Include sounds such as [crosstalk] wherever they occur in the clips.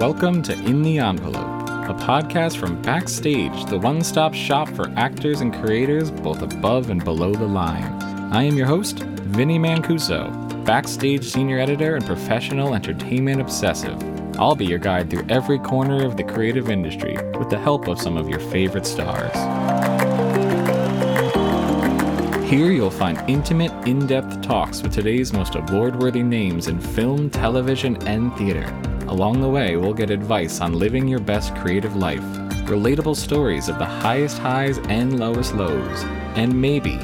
welcome to In the Envelope, a podcast from Backstage, the one stop shop for actors and creators both above and below the line. I am your host, Vinny Mancuso, Backstage Senior Editor and Professional Entertainment Obsessive. I'll be your guide through every corner of the creative industry with the help of some of your favorite stars. Here you'll find intimate, in depth talks with today's most award worthy names in film, television, and theater. Along the way, we'll get advice on living your best creative life, relatable stories of the highest highs and lowest lows, and maybe,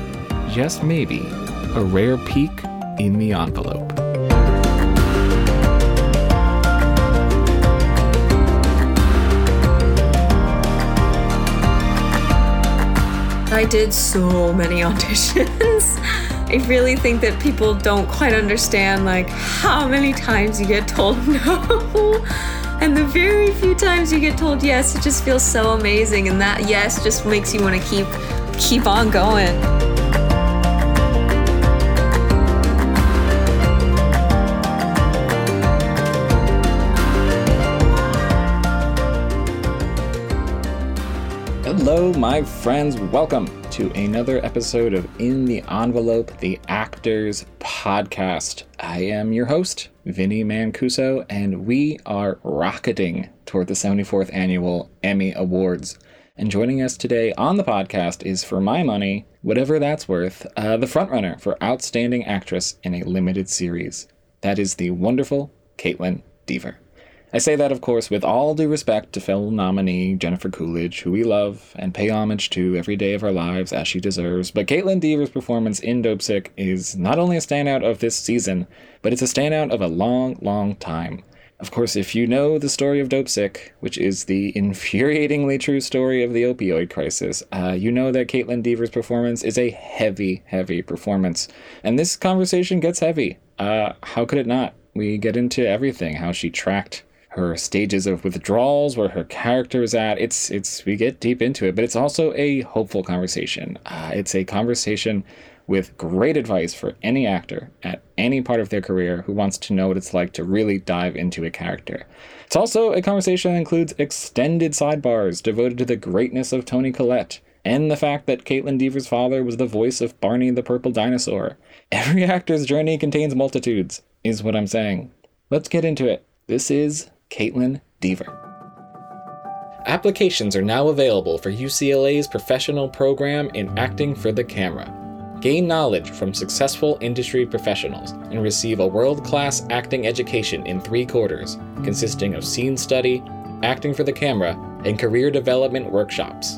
just maybe, a rare peek in the envelope. I did so many [laughs] auditions. I really think that people don't quite understand like how many times you get told [laughs] no. And the very few times you get told yes, it just feels so amazing and that yes just makes you want to keep keep on going. Hello, my friends. Welcome to another episode of In the Envelope, the Actors Podcast. I am your host, Vinny Mancuso, and we are rocketing toward the 74th Annual Emmy Awards. And joining us today on the podcast is, for my money, whatever that's worth, uh, the frontrunner for Outstanding Actress in a Limited Series. That is the wonderful Kaitlyn Dever. I say that, of course, with all due respect to film nominee Jennifer Coolidge, who we love and pay homage to every day of our lives as she deserves. But Kaitlyn Dever's performance in Dopesick is not only a standout of this season, but it's a standout of a long, long time. Of course, if you know the story of Dopesick, which is the [laughs] infuriatingly true story of the opioid crisis, uh, you know that Kaitlyn Dever's performance is a heavy, heavy performance. And this conversation gets heavy. Uh, how could it not? We get into everything how she tracked her stages of withdrawals, where her character is at. It's it's we get deep into it, but it's also a hopeful conversation. Uh, it's a conversation with great advice for any actor at any part of their career who wants to know what it's like to really dive into a character. It's also a conversation that includes extended sidebars devoted to the greatness of Toni Collette and the fact that Kaitlyn Dever's father was the voice of Barney the Purple Dinosaur. Every actor's journey contains multitudes, is what I'm saying. Let's get into it. This is Kaitlyn Dever. Applications are now available for UCLA's professional program in acting for the camera. Gain knowledge from successful industry professionals and receive a world class acting education in three quarters, consisting of scene study, acting for the camera, and career development workshops.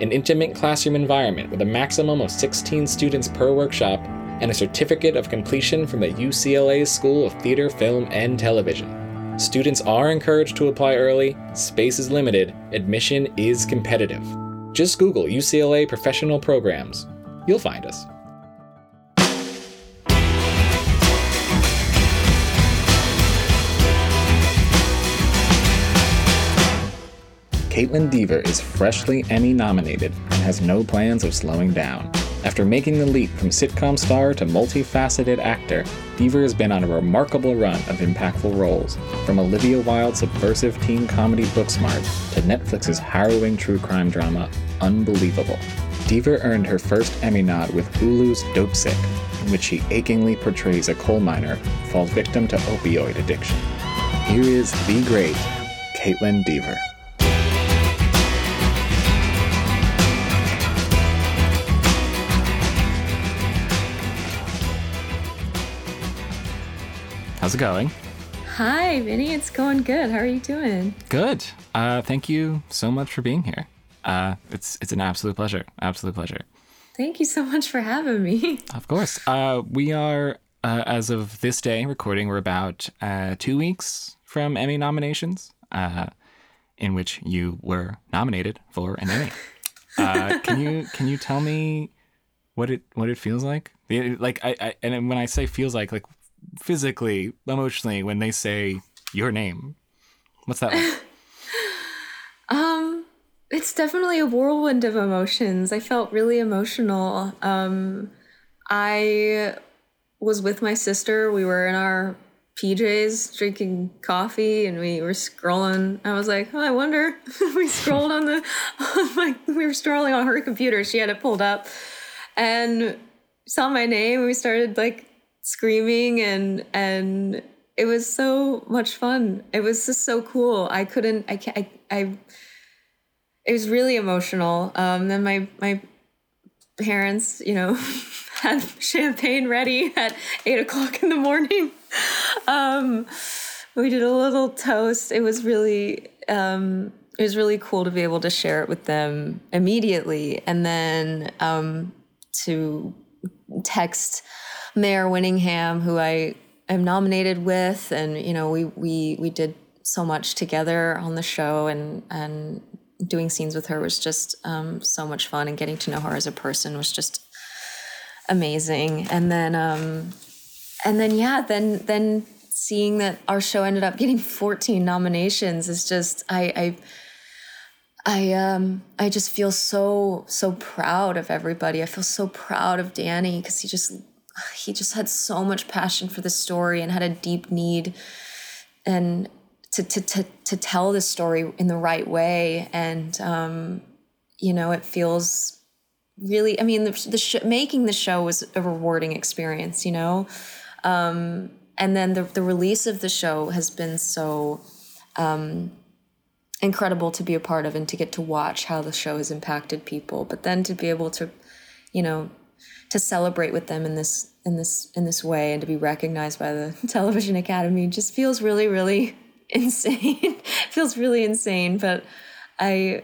An intimate classroom environment with a maximum of 16 students per workshop, and a certificate of completion from the UCLA School of Theater, Film, and Television. Students are encouraged to apply early, space is limited, admission is competitive. Just Google UCLA professional programs. You'll find us. Kaitlyn Dever is freshly Emmy nominated and has no plans of slowing down. After making the leap from sitcom star to multifaceted actor, Dever has been on a remarkable run of impactful roles, from Olivia Wilde's subversive teen comedy Booksmart to Netflix's harrowing true crime drama Unbelievable. Dever earned her first Emmy nod with Hulu's Dopesick, in which she achingly portrays a coal miner who falls victim to opioid addiction. Here is the great Kaitlyn Dever. How's it going? Hi, Vinny. It's going good. How are you doing? Good. Uh, thank you so much for being here. Uh, it's it's an absolute pleasure. Absolute pleasure. Thank you so much for having me. [laughs] Of course. Uh, we are, uh, as of this day, recording. We're about uh, two weeks from Emmy nominations, uh, in which you were nominated for an Emmy. [laughs] Uh, can you can you tell me what it what it feels like? Like I, I and when I say feels like, like physically, emotionally, when they say your name, what's that like? [laughs] um, it's definitely a whirlwind of emotions. I felt really emotional. Um, I was with my sister. We were in our PJs drinking coffee and we were scrolling. I was like, oh, I wonder. [laughs] we scrolled on the, [laughs] like, we were scrolling on her computer. She had it pulled up and saw my name. We started like screaming and, and it was so much fun. It was just so cool. I couldn't, I can't, I, I it was really emotional. Um, then my, my parents, you know, [laughs] had champagne ready at eight o'clock in the morning. [laughs] Um, we did a little toast. It was really, um, it was really cool to be able to share it with them immediately, and then um, to text Mare Winningham, who I am nominated with, and you know, we we we did so much together on the show, and and doing scenes with her was just um, so much fun, and getting to know her as a person was just amazing. And then, um, and then, yeah, then then seeing that our show ended up getting 14 nominations is just I I I um I just feel so so proud of everybody. I feel so proud of Danny because he just he just had so much passion for the story and had a deep need and to to to to tell the story in the right way. And um you know it feels really i mean the, the sh- making the show was a rewarding experience you know? Um, and then the, the release of the show has been so um, incredible to be a part of and to get to watch how the show has impacted people. But then to be able to you know to celebrate with them in this in this in this way and to be recognized by the [laughs] television academy just feels really really [laughs] insane [laughs] feels really insane but i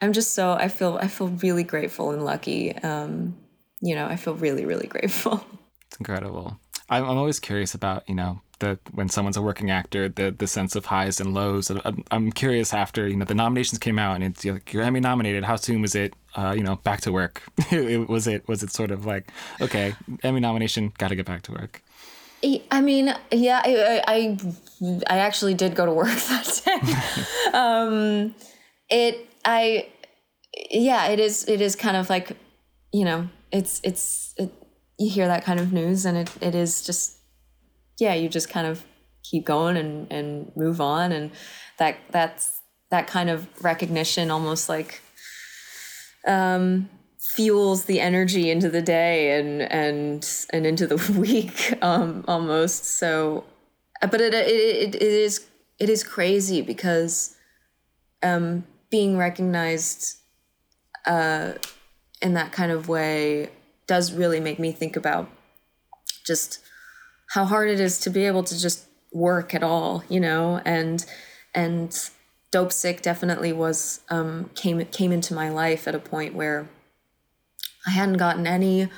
I'm just so I feel I feel really grateful and lucky. Um, you know, I feel really really grateful. It's incredible. I'm, I'm always curious about you know the when someone's a working actor, the the sense of highs and lows. I'm, I'm curious after you know the nominations came out and it's you're, like, you're Emmy nominated. How soon was it? Uh, you know, back to work. [laughs] was it was it sort of like okay, Emmy nomination, got to get back to work. I mean, yeah, I, I, I actually did go to work [laughs] that day. [laughs] um, it I yeah, it is it is kind of like you know, it's it's it, you hear that kind of news and it, it is just yeah, you just kind of keep going and and move on. And that that's that kind of recognition almost like um fuels the energy into the day and and and into the [laughs] week um almost. So but it it, it is it is crazy because um being recognized uh, in that kind of way does really make me think about just how hard it is to be able to just work at all, you know, and and dope sick definitely was um, came came into my life at a point where I hadn't gotten any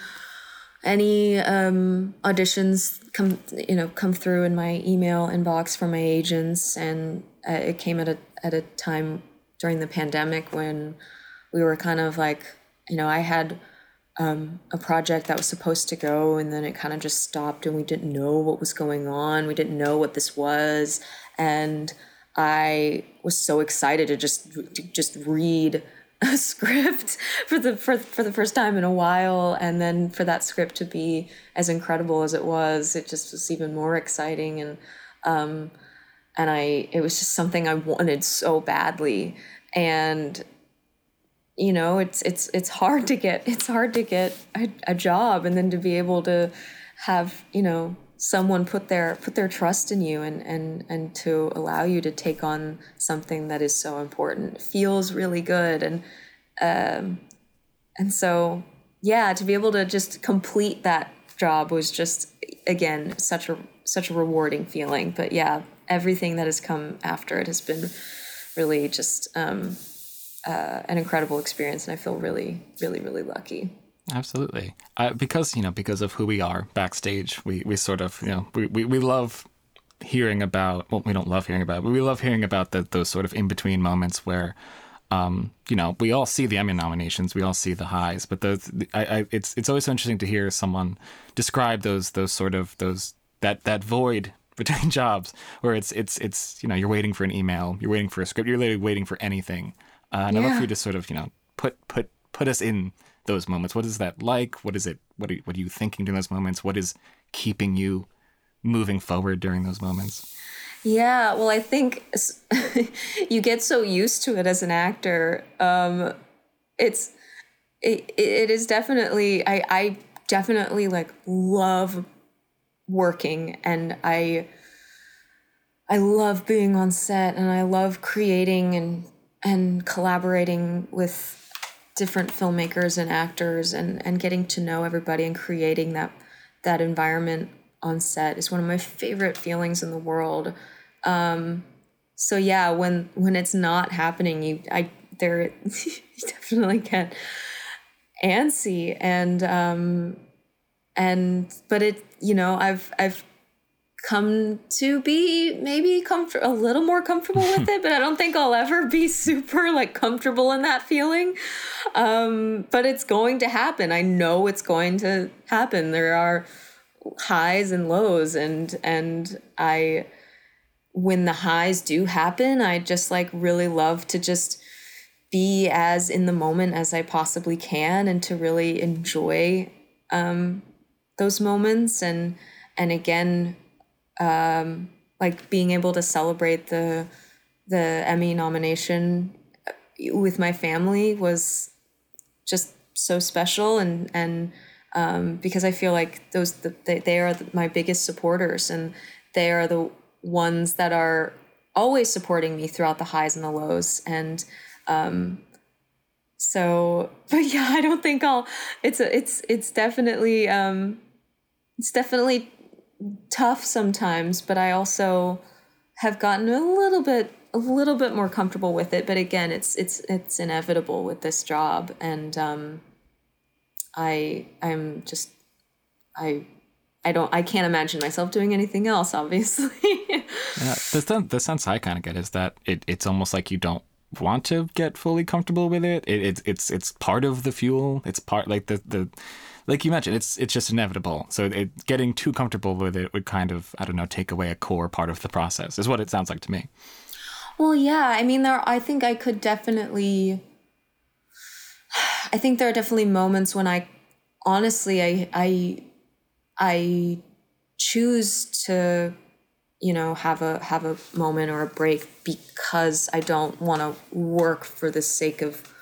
any um, auditions come you know come through in my email inbox from my agents, and uh, it came at a at a time during the pandemic when we were kind of like, you know, I had um, a project that was supposed to go and then it kind of just stopped and we didn't know what was going on. We didn't know what this was. And I was so excited to just to just read [laughs] a script for the for, for the first time in a while and then for that script to be as incredible as it was it just was even more exciting and um, and I it was just something I wanted so badly and you know it's it's it's hard to get it's hard to get a, a job and then to be able to have you know someone put their put their trust in you and and and to allow you to take on something that is so important. Feels really good and um and so yeah to be able to just complete that job was just again such a such a rewarding feeling. But yeah everything that has come after it has been really just um, uh, an incredible experience, and I feel really, really, really lucky. Absolutely, uh, because you know, because of who we are backstage, we we sort of you know we we, we love hearing about well we don't love hearing about but we love hearing about the, those sort of in between moments where um, you know we all see the Emmy nominations we all see the highs but those I, I, it's it's always so interesting to hear someone describe those those sort of those that that void [laughs] between jobs where it's it's it's you know you're waiting for an email, you're waiting for a script, you're literally waiting for anything. Uh, and yeah. I'd love for you to sort of you know put put put us in those moments. What is that like? What is it? What are, what are you thinking during those moments? What is keeping you moving forward during those moments? Yeah, well, I think [laughs] you get so used to it as an actor. Um, it's it, it is definitely I I definitely like love working and I I love being on set and I love creating and and collaborating with different filmmakers and actors and and getting to know everybody and creating that that environment on set is one of my favorite feelings in the world. Um, so yeah, when when it's not happening, you I there [laughs] you definitely get antsy and um and but it you know I've I've come to be maybe comfort a little more comfortable with [laughs] it but i don't think i'll ever be super like comfortable in that feeling. Um but it's going to happen. I know it's going to happen. There are highs and lows and and i when the highs do happen i just like really love to just be as in the moment as i possibly can and to really enjoy um those moments. And and again um, like being able to celebrate the the Emmy nomination with my family was just so special and and um, because I feel like those the, they, they are the, my biggest supporters and they are the ones that are always supporting me throughout the highs and the lows and um, so [laughs] but yeah I don't think I'll it's a it's it's definitely um, it's definitely tough sometimes, but I also have gotten a little bit a little bit more comfortable with it. But again, it's it's it's inevitable with this job, and um, I I'm just I I don't I can't imagine myself doing anything else. Obviously, [laughs] yeah. The the sense I kind of get is that it, it's almost like you don't want to get fully comfortable with it. it. It's it's it's part of the fuel. It's part like the the like you mentioned, it's it's just inevitable. So it, getting too comfortable with it would kind of I don't know take away a core part of the process. Is what it sounds like to me. Well, yeah. I mean, there. I think I could definitely. [sighs] I think there are definitely moments when I, honestly, I I, I choose to, you know, have a have a moment or a break because I don't want to work for the sake of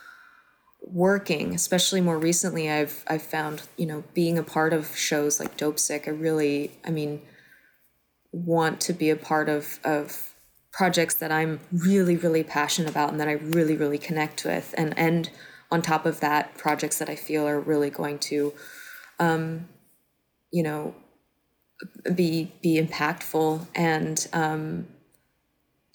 working, especially more recently, I've I've found you know being a part of shows like Dopesick. I really, I mean, want to be a part of of projects that I'm really really passionate about and that I really really connect with, and and on top of that, projects that I feel are really going to, um, you know, be be impactful and um,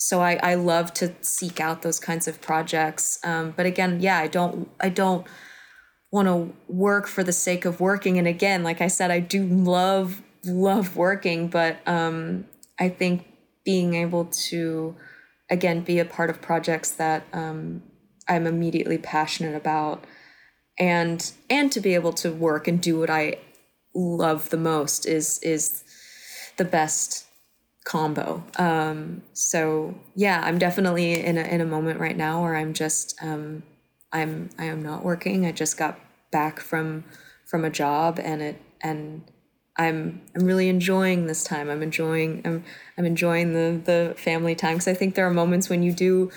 so I, I love to seek out those kinds of projects. Um, but again, yeah, I don't I don't want to work for the sake of working. And again, like I said, I do love love working, but um, I think being able to again be a part of projects that um, I'm immediately passionate about, and and to be able to work and do what I love the most is is the best combo. Um, so yeah, I'm definitely in a in a moment right now where I'm just um, I'm I am not working. I just got back from from a job and it and I'm I'm really enjoying this time. I'm enjoying I'm I'm enjoying the the family time because I think there are moments when you do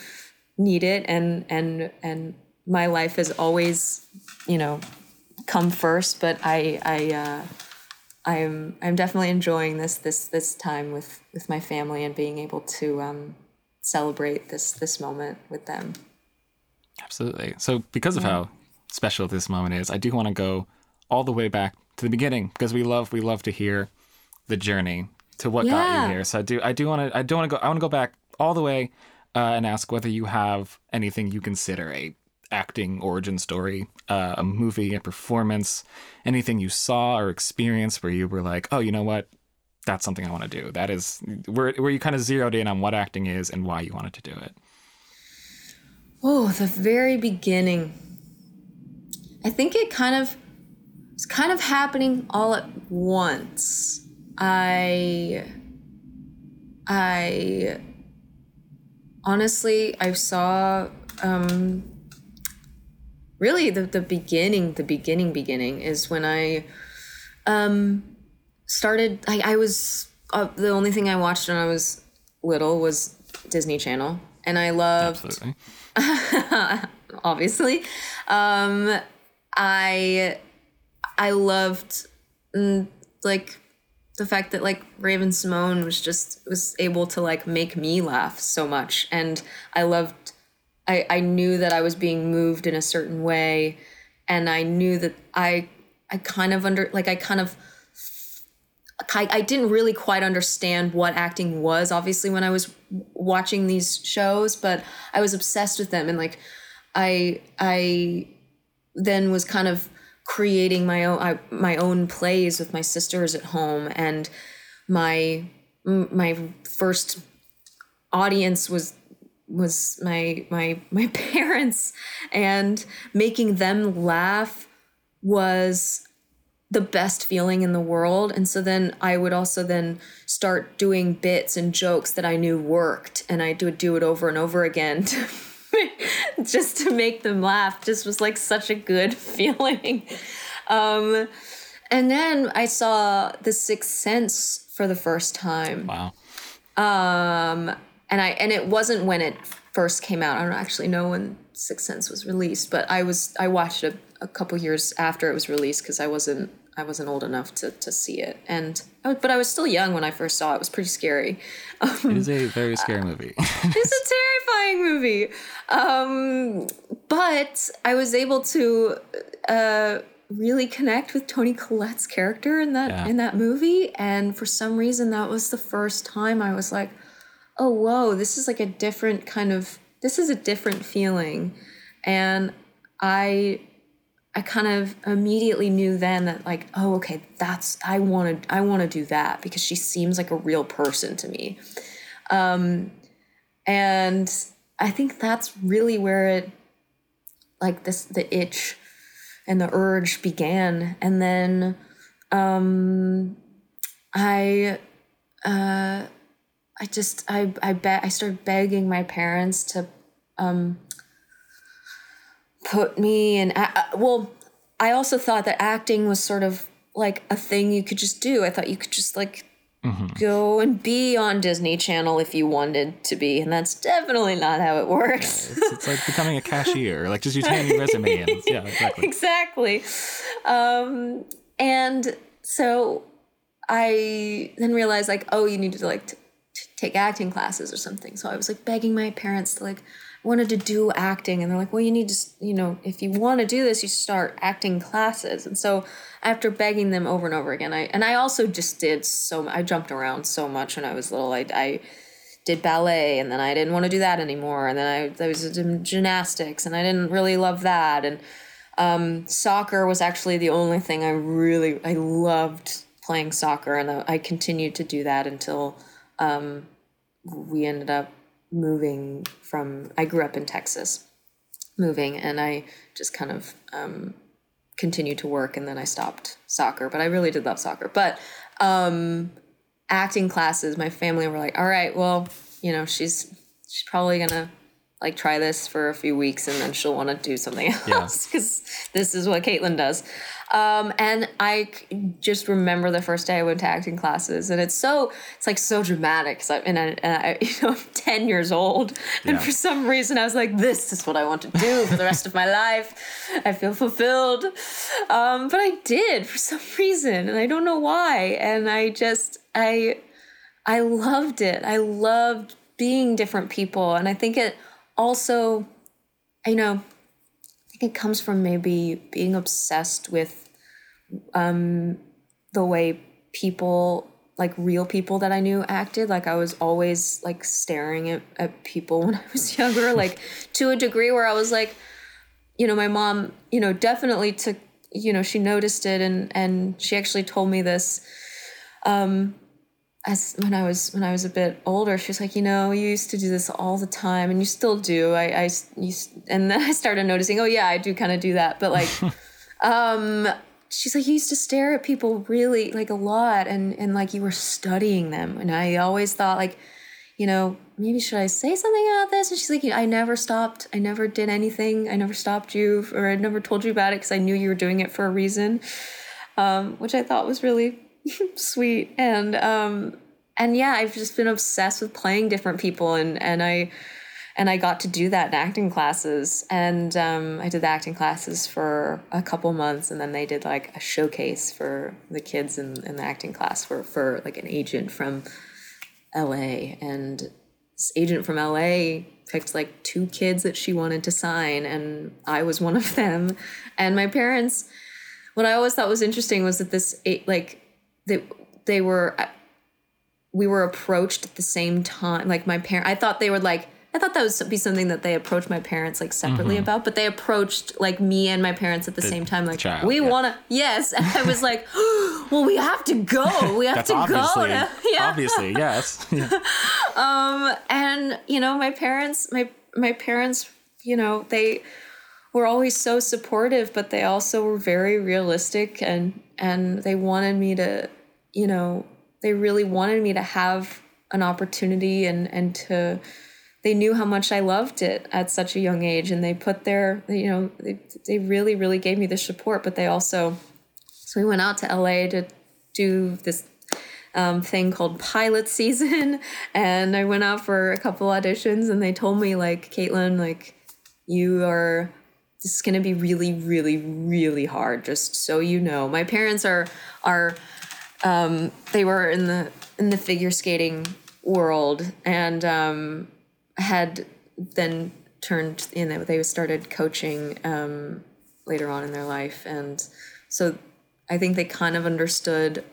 need it and and and my life has always you know come first, but I I uh, I'm I'm definitely enjoying this this this time with with my family and being able to um, celebrate this this moment with them. Absolutely. So because of yeah. how special this moment is, I do want to go all the way back to the beginning because we love we love to hear the journey to what yeah. got you here. So I do I do want to I don't want to go I want to go back all the way uh, and ask whether you have anything you consider a acting origin story, uh, a movie, a performance, anything you saw or experienced where you were like, oh, you know what? That's something I want to do. That is where, where you kind of zeroed in on what acting is and why you wanted to do it. Oh, the very beginning. I think it kind of it's kind of happening all at once. I I honestly I saw um really the, the beginning, the beginning, beginning is when I um, started, I, I was uh, the only thing I watched when I was little was Disney Channel, and I loved Absolutely. [laughs] obviously. Um, I I loved mm, like the fact that like Raven-Symoné was just was able to like make me laugh so much, and I loved. I I knew that I was being moved in a certain way, and I knew that I I kind of under like I kind of. I, I didn't really quite understand what acting was obviously when I was watching these shows but I was obsessed with them and like I I then was kind of creating my own I, my own plays with my sisters at home and my my first audience was was my my [laughs] my parents and making them laugh was the best feeling in the world. And so then i would also then start doing bits and jokes that i knew worked and i would do it over and over again [laughs] to [laughs] just to make them laugh. Just was like such a good feeling. Um and then i saw the sixth sense for the first time. Wow. um and i and it wasn't when it first came out. I don't actually know when sixth sense was released but i was i watched it a, a couple years after it was released because i wasn't i wasn't old enough to to see it. And I but i was still young when i first saw it. It was pretty scary. It is a very scary movie. [laughs] it's a terrifying movie. Um but i was able to uh really connect with toni collette's character in that Yeah. in that movie. And for some reason that was the first time i was like oh whoa this is like a different kind of this is a different feeling. And i i kind of immediately knew then that like oh okay that's i want to i want to do that because she seems like a real person to me. Um and i think that's really where it like this the itch and the urge began. And then um i uh I just I I bet I started begging my parents to um put me in a- uh, well I also thought that acting was sort of like a thing you could just do. I thought you could just like go and be on Disney Channel if you wanted to be, and that's definitely not how it works. It's, it's like becoming a cashier. Like just you hand your resume in. [laughs] Yeah, exactly. exactly. Um, and so I then realized like, oh, you need to like take acting classes or something. So I was like begging my parents to like wanted to do acting, and they're like, well, you need to, you know, if you want to do this, you start acting classes. And so after begging them over and over again, I and I also just did so. I jumped around so much when I was little. I. I did ballet and then I didn't want to do that anymore and then I, I was in gymnastics and I didn't really love that and um, soccer was actually the only thing I really I loved playing soccer and I, I continued to do that until um, we ended up moving from I grew up in Texas moving and I just kind of um, continued to work and then I stopped soccer but I really did love soccer. But um, acting classes my family were like all right well you know she's she's probably gonna like try this for a few weeks and then she'll want to do something else because this is what Kaitlyn does. Um, and I just remember the first day I went to acting classes, and it's so it's like so dramatic. Cause I, and, I, and I, you know, I'm ten years old, and Yeah. for some reason I was like, this is what I want to do for the rest of my life. I feel fulfilled, um, but I did for some reason, and I don't know why. And I just I I loved it. I loved being different people. And I think it also, you know, I think it comes from maybe being obsessed with um, the way people, like real people that I knew acted. Like I was always like staring at, at people [laughs] when I was younger, [laughs] like to a degree where I was like, you know, my mom, you know, definitely took, you know, she noticed it and and she actually told me this um as when I was when I was a bit older, she was like, you know, you used to do this all the time, and you still do. I, I you, and then I started noticing, oh yeah, I do kind of do that, but like, [laughs] um, she's like, you used to stare at people really like a lot, and and like you were studying them, and I always thought like, you know, maybe should I say something about this? And she's like, I never stopped, I never did anything, I never stopped you, or I never told you about it because I knew you were doing it for a reason, um, which I thought was really [laughs] sweet and um and yeah, I've just been obsessed with playing different people, and and I and I got to do that in acting classes. And um, I did the acting classes for a couple months, and then they did like a showcase for the kids in, in the acting class for for like an agent from L.A. And this agent from L.A. picked like two kids that she wanted to sign, and I was one of them. And my parents, what I always thought was interesting was that this like they they were we were approached at the same time. Like my parent, I thought they would like I thought that would be something that they approached my parents like separately mm-hmm. about, but they approached like me and my parents at the, the same time. Like, child, we yeah. want to, yes. And I was like, [gasps] well, we have to go. We have to go. To, [laughs] yeah. Obviously, yes. [laughs] um, and you know, my parents, my my parents, you know, they were always so supportive, but they also were very realistic and and they wanted me to, you know, they really wanted me to have an opportunity and and to they knew how much I loved it at such a young age, and they put their, you know, they, they really, really gave me the support. But they also, so we went out to LA to do this um, thing called pilot [laughs] season, and I went out for a couple auditions, and they told me like, Kaitlyn, like, you are this is going to be really really really hard just so you know. My parents are are um, they were in the in the figure skating world and um, had then turned you know they started coaching um, later on in their life. And so i think they kind of understood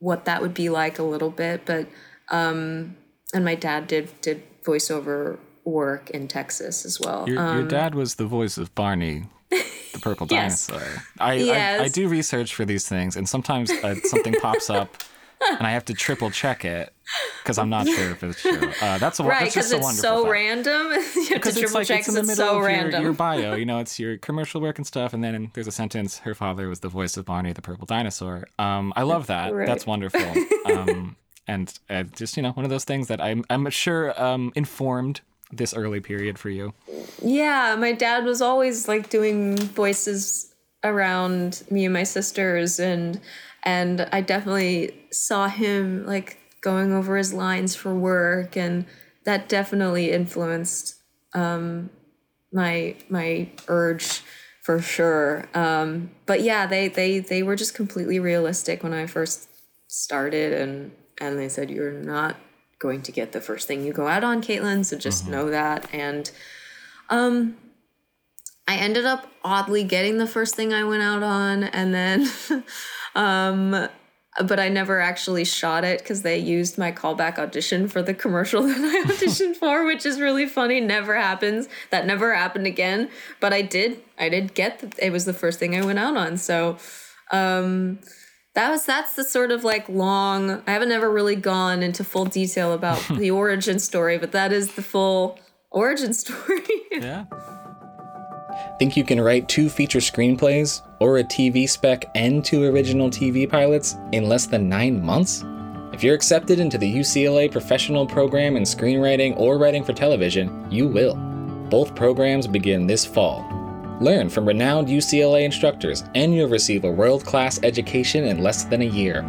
what that would be like a little bit but um, and my dad did did voiceover work in texas as well your, um, your dad was the voice of barney the purple [laughs] yes. dinosaur I, yes. I, I do research for these things and sometimes uh, something pops up and I have to triple check it because I'm not sure if it's true. Uh, that's a right [laughs] because it's so fact. random. to triple like, check because it's, it's so random. Your, your, bio, [laughs] you know, it's your commercial work and stuff, and then there's a sentence: "Her father was the voice of Barney the Purple Dinosaur." Um, I love that. Right. That's wonderful. Um, and uh, just you know, one of those things that I'm I'm sure um, informed this early period for you. Yeah, my dad was always like doing voices around me and my sisters and and I definitely saw him like going over his lines for work, and that definitely influenced um, my my urge for sure. Um, but yeah, they they they were just completely realistic when I first started, and and they said you're not going to get the first thing you go out on, Kaitlyn. So just mm-hmm. know that. And um, I ended up oddly getting the first thing I went out on, and then [laughs] Um, but I never actually shot it because they used my callback audition for the commercial [laughs] that I auditioned for, which is really funny. Never happens. That never happened again. But I did. I did get that. It was the first thing I went out on. So, um, that was that's the sort of like long. I haven't ever really gone into full detail about [laughs] the origin story, but that is the full origin [laughs] story. yeah. Think you can write two feature screenplays, or a TV spec and two original TV pilots in less than nine months? If you're accepted into the UCLA professional program in screenwriting or writing for television, you will. Both programs begin this fall. Learn from renowned UCLA instructors, and you'll receive a world class education in less than a year.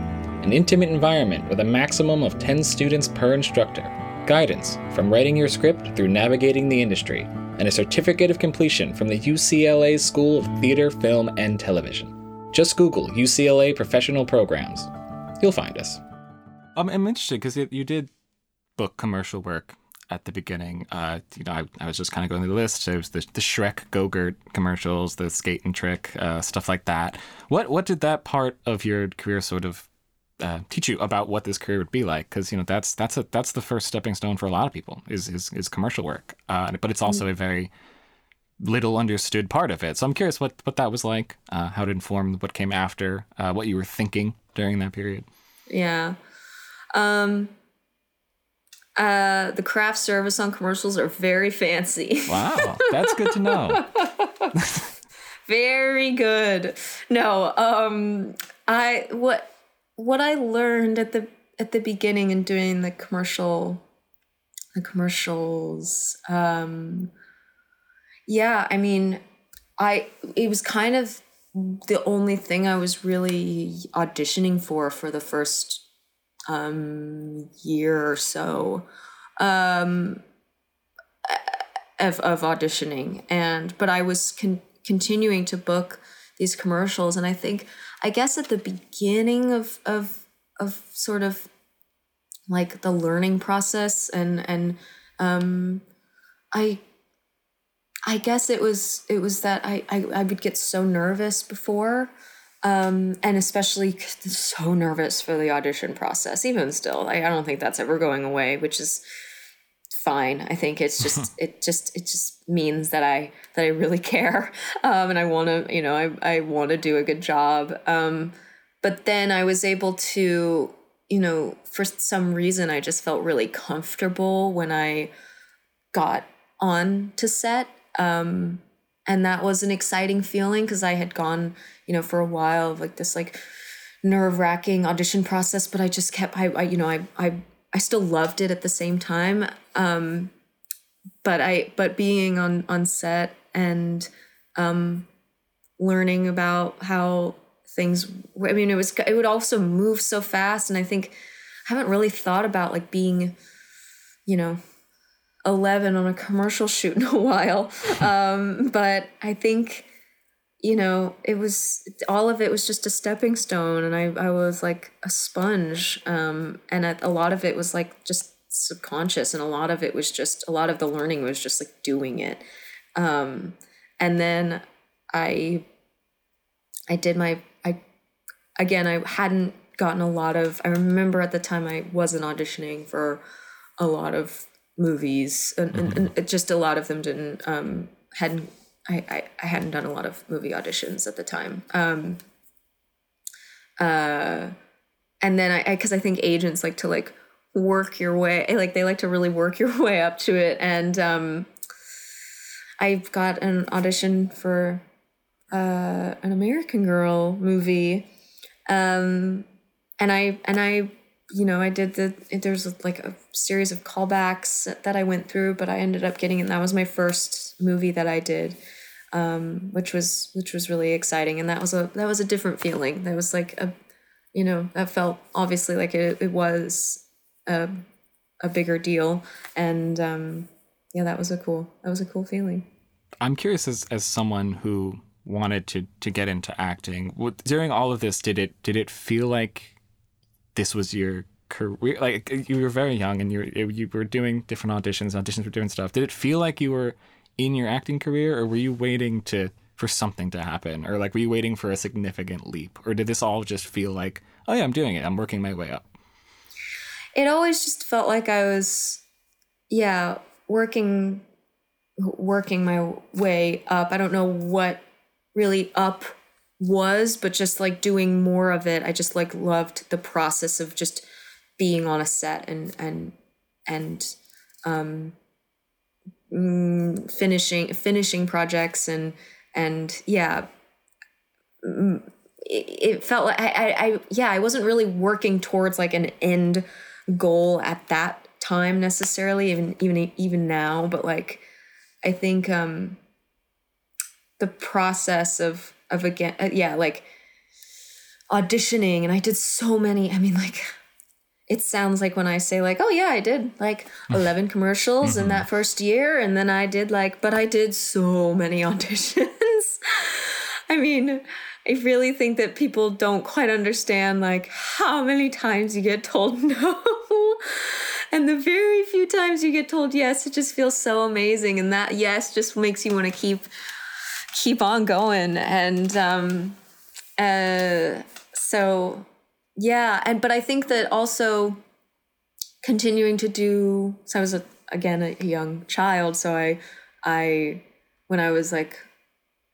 An intimate environment with a maximum of 10 students per instructor. Guidance from writing your script through navigating the industry and a certificate of completion from the UCLA School of Theater, Film, and Television. Just Google UCLA Professional Programs. You'll find us. Um, I'm interested because you did book commercial work at the beginning. Uh, you know, I, I was just kind of going through the list. It was the, the Shrek Go-Gurt commercials, the skate and trick, uh, stuff like that. What what did that part of your career sort of uh, teach you about what this career would be like because you know that's that's a that's the first stepping stone for a lot of people is is, is commercial work uh, but it's also a very little understood part of it so i'm curious what what that was like uh, how it informed what came after uh, what you were thinking during that period yeah um uh the craft service on commercials are very fancy. [laughs] Wow that's good to know. [laughs] Very good. No um i what what I learned at the at the beginning in doing the commercial the commercials um yeah i mean i it was kind of the only thing i was really auditioning for for the first um, year or so um, of, of auditioning. And but i was con- continuing to book these commercials and i think i guess at the beginning of of of sort of like the learning process and and um i i guess it was it was that i i, I would get so nervous before um and especially so nervous for the audition process even still I, I don't think that's ever going away which is fine. I think it's [laughs] just it just it just means that i that i really care [laughs] um and i want to you know i i want to do a good job. Um but then i was able to you know for some reason i just felt really comfortable when i got on to set. Um and that was an exciting feeling because i had gone you know for a while like this like nerve-wracking audition process but i just kept i, I you know I, I i still loved it at the same time. Um but i but being on on set and um learning about how things i mean it was it would also move so fast and i think i haven't really thought about like being you know 11 on a commercial shoot in a [laughs] while. Um but i think you know it was all of it was just a stepping stone and i i was like a sponge um and a, a lot of it was like just subconscious and a lot of it was just a lot of the learning was just like doing it. Um and then i i did my i again i hadn't gotten a lot of i remember at the time i wasn't auditioning for a lot of movies and, and, and just a lot of them didn't um hadn't I, I i hadn't done a lot of movie auditions at the time. Um uh and then i because I, think agents like to like work your way like they like to really work [laughs] your way up to it. And um i got an audition for uh an american girl movie. Um and i and i you know i did the there's like a series of callbacks that i went through but i ended up getting and that was my first movie that i did um which was which was really exciting. And that was a that was a different feeling. That was like a you know that felt obviously like it, it was a, a bigger deal. And um yeah that was a cool that was a cool feeling. I'm curious as as someone who wanted to to get into acting during all of this did it did it feel like this was your career? Like you were very young and you were, you were doing different auditions auditions for different stuff. Did it feel like you were in your acting career or were you waiting to for something to happen? Or like were you waiting for a significant leap? Or did this all just feel like oh yeah i'm doing it. I'm working my way up? It always just felt like i was yeah working working my way up. I don't know what really up was but just like doing more of it. I just like loved the process of just being on a set and and and um mm, finishing finishing projects and and yeah. It, it felt like I, I i yeah i wasn't really working towards like an end goal at that time necessarily even even even now but like i think um the process of of again uh, yeah like auditioning and i did so many i mean like it sounds like when i say like oh yeah i did like 11 commercials in that first year and then i did like but i did so many [laughs] auditions. I mean i really think that people don't quite understand like how many times you get told [laughs] no. And the very few times you get told yes it just feels so amazing and that yes just makes you want to keep keep on going and um uh so yeah and but i think that also continuing to do so i was a, again a young child so i i when i was like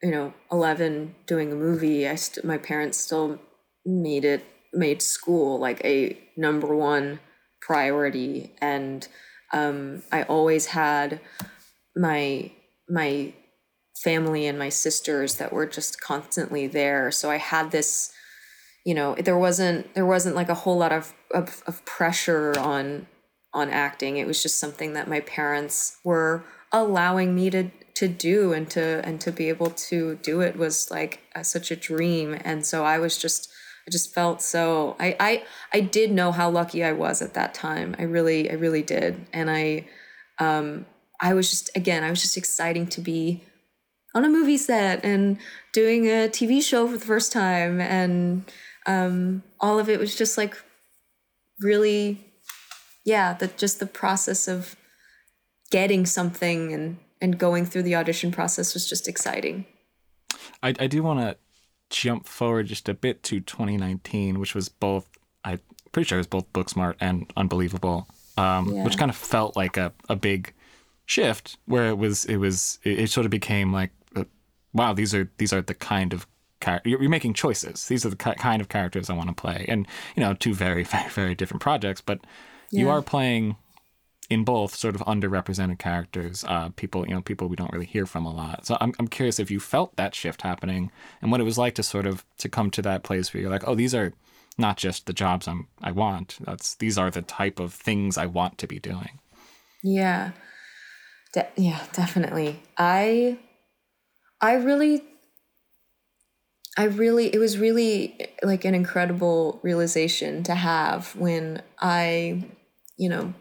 you know 11 doing a movie i st- my parents still made it made school like a number one priority. And um i always had my my family and my sisters that were just constantly there. So i had this you know there wasn't there wasn't like a whole lot of, of, of pressure on on acting it was just something that my parents were allowing me to to do and to and to be able to do it was like a, such a dream and so i was just I just felt so I I I did know how lucky I was at that time. I really I really did. And I um I was just again, I was just exciting to be on a movie set and doing a TV show for the first time and um all of it was just like really yeah, that just the process of getting something and and going through the audition process was just exciting. I, I do want to jump forward just a bit to 2019, which was both, I'm pretty sure it was both Booksmart and Unbelievable, um, yeah. which kind of felt like a, a big shift where it was, it was, it, it sort of became like, uh, wow, these are, these are the kind of you're, you're making choices. These are the kind of characters I want to play, and you know, two very, [laughs] very, very different projects. But yeah. you are playing in both sort of underrepresented characters, uh, people you know people we don't really hear from a lot. So I'm I'm curious if you felt that shift happening and what it was like to sort of to come to that place where you're like, oh, these are not just the jobs I'm I want. That's these are the type of things I want to be doing. Yeah, De- yeah, definitely. I I really I really, it was really like an incredible realization to have when I, you know,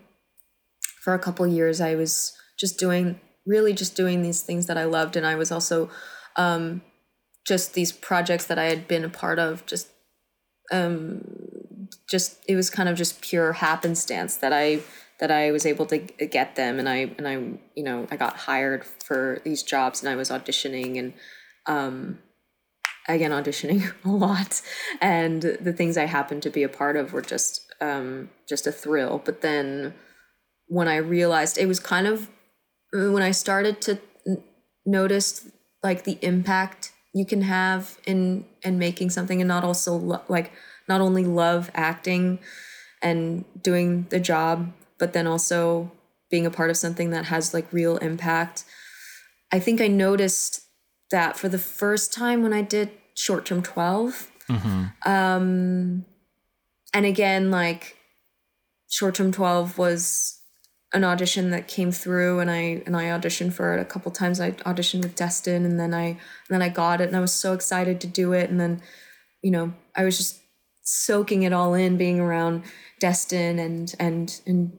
for a couple years I was just doing really just doing these things that I loved. And I was also um, just these projects that I had been a part of just um, just it was kind of just pure happenstance that I that I was able to get them. And I and I you know I got hired for these jobs and I was auditioning and um, again auditioning [laughs] a lot. And the things I happened to be a part of were just um, just a thrill. But then when I realized it was kind of when I started to n- notice like the impact you can have in in making something and not also lo- like not only love acting and doing the job but then also being a part of something that has like real impact i think i noticed that for the first time when i did short term 12 mm-hmm. um and again like short term 12 was an audition that came through and I and I auditioned for it a couple times. I auditioned with Destin and then I and then I got it and I was so excited to do it and then you know I was just soaking it all in being around Destin and and and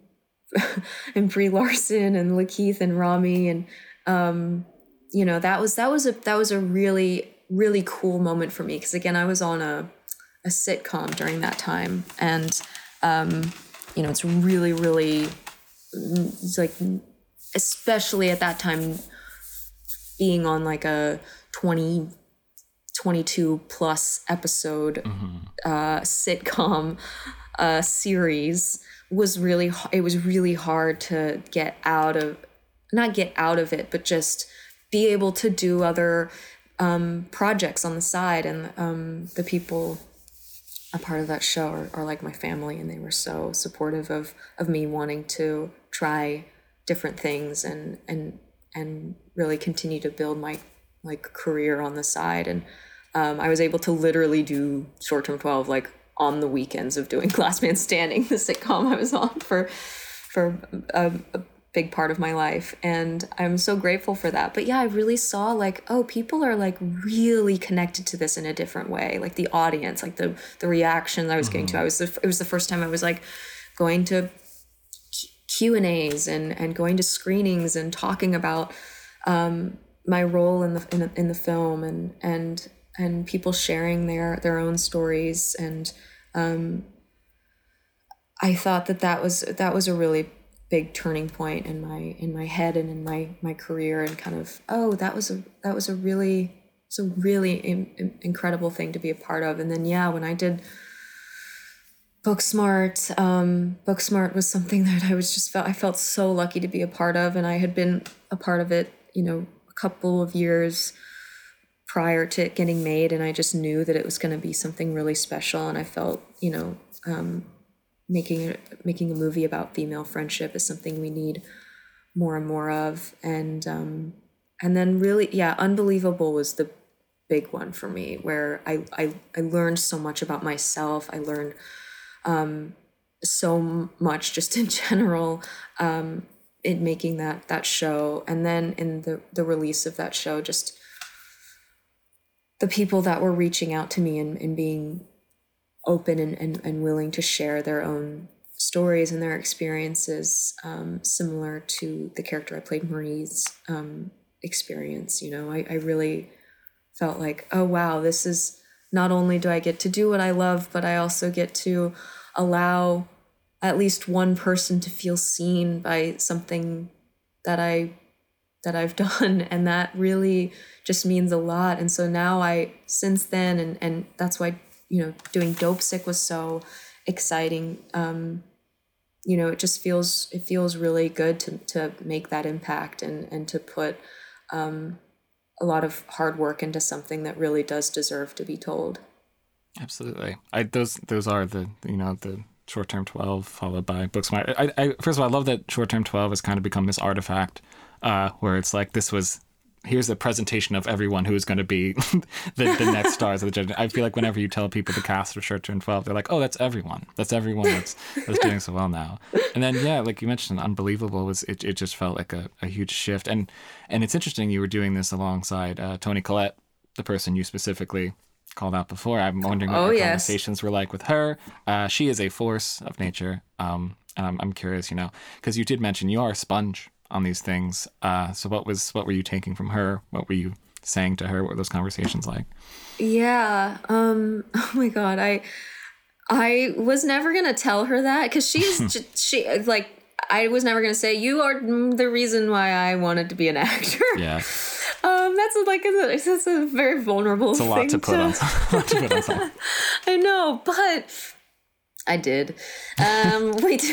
[laughs] and Brie Larson and LaKeith and Rami and um you know that was that was a that was a really really cool moment for me because again I was on a a sitcom during that time and um you know it's really really it's like especially at that time being on like a 20 22 plus episode mm-hmm. uh, sitcom uh, series was really it was really hard to get out of not get out of it but just be able to do other um, projects on the side. And um, the people a part of that show are, are like my family and they were so supportive of of me wanting to try different things and and and really continue to build my like career on the side. And um, I was able to literally do short term 12 like on the weekends of doing [laughs] Last Man Standing the sitcom I was on for for a, a big part of my life and i'm so grateful for that but yeah i really saw like oh people are like really connected to this in a different way like the audience like the the reaction i was mm-hmm. getting to mm-hmm. i was the, it was the first time i was like going to q and a's and and going to screenings and talking about um, my role in the in, in the film and and and people sharing their their own stories and um, I thought that that was that was a really big turning point in my in my head and in my my career and kind of oh that was a that was a really it's a really in, incredible thing to be a part of. And then yeah when I did Booksmart um, Booksmart was something [laughs] that I was just felt I felt so lucky to be a part of. And I had been a part of it you know a couple of years prior to it getting made. And I just knew that it was going to be something really special. And I felt you know um, making making a movie about female friendship is something we need more and more of. And um, and then really yeah unbelievable was the big one for me where I I, I learned so much about myself. I learned um, so much just [laughs] in general um, in making that that show. And then in the the release of that show just the people that were reaching out to me and, and being open and, and, and willing to share their own stories and their experiences, um, similar to the character I played, Marie's um, experience. You know, I, I really felt like, oh, wow, this is not only do I get to do what I love, but I also get to allow at least one person to feel seen by something that I that I've [laughs] done and that really just means a lot and so now I since then and and that's why you know doing Dopesick was so exciting. Um you know it just feels it feels really good to to make that impact and and to put um a lot of hard work into something that really does deserve to be told. Absolutely. I those those are the you know the short term 12 followed by booksmart. I, I first of all i love that short term 12 has kind of become this artifact uh, where it's like this was here's a presentation of everyone who is going to be [laughs] the, the next stars of the judging. I feel like whenever you tell people the cast of Short Term 12, they're like, oh, that's everyone. That's everyone that's, that's doing so well now. And then, yeah, like you mentioned, Unbelievable was, it, it just felt like a, a huge shift. And, and it's interesting you were doing this alongside uh, Toni Collette, the person you specifically called out before. I'm wondering what oh, your yes. conversations were like with her. Uh, she is a force of nature. Um, and I'm, I'm curious, you know, because you did mention you are a sponge on these things. Uh, so what was what were you taking from her? What were you saying to her? What were those conversations like? Yeah. Um, [laughs] oh my god. I I was never gonna tell her that because she's [laughs] she like I was never gonna say you are the reason why I wanted to be an actor. Yeah. [laughs] Um, that's like a, that's a very vulnerable. It's a lot to put to, on. to put on I know, but I did. Um, wait.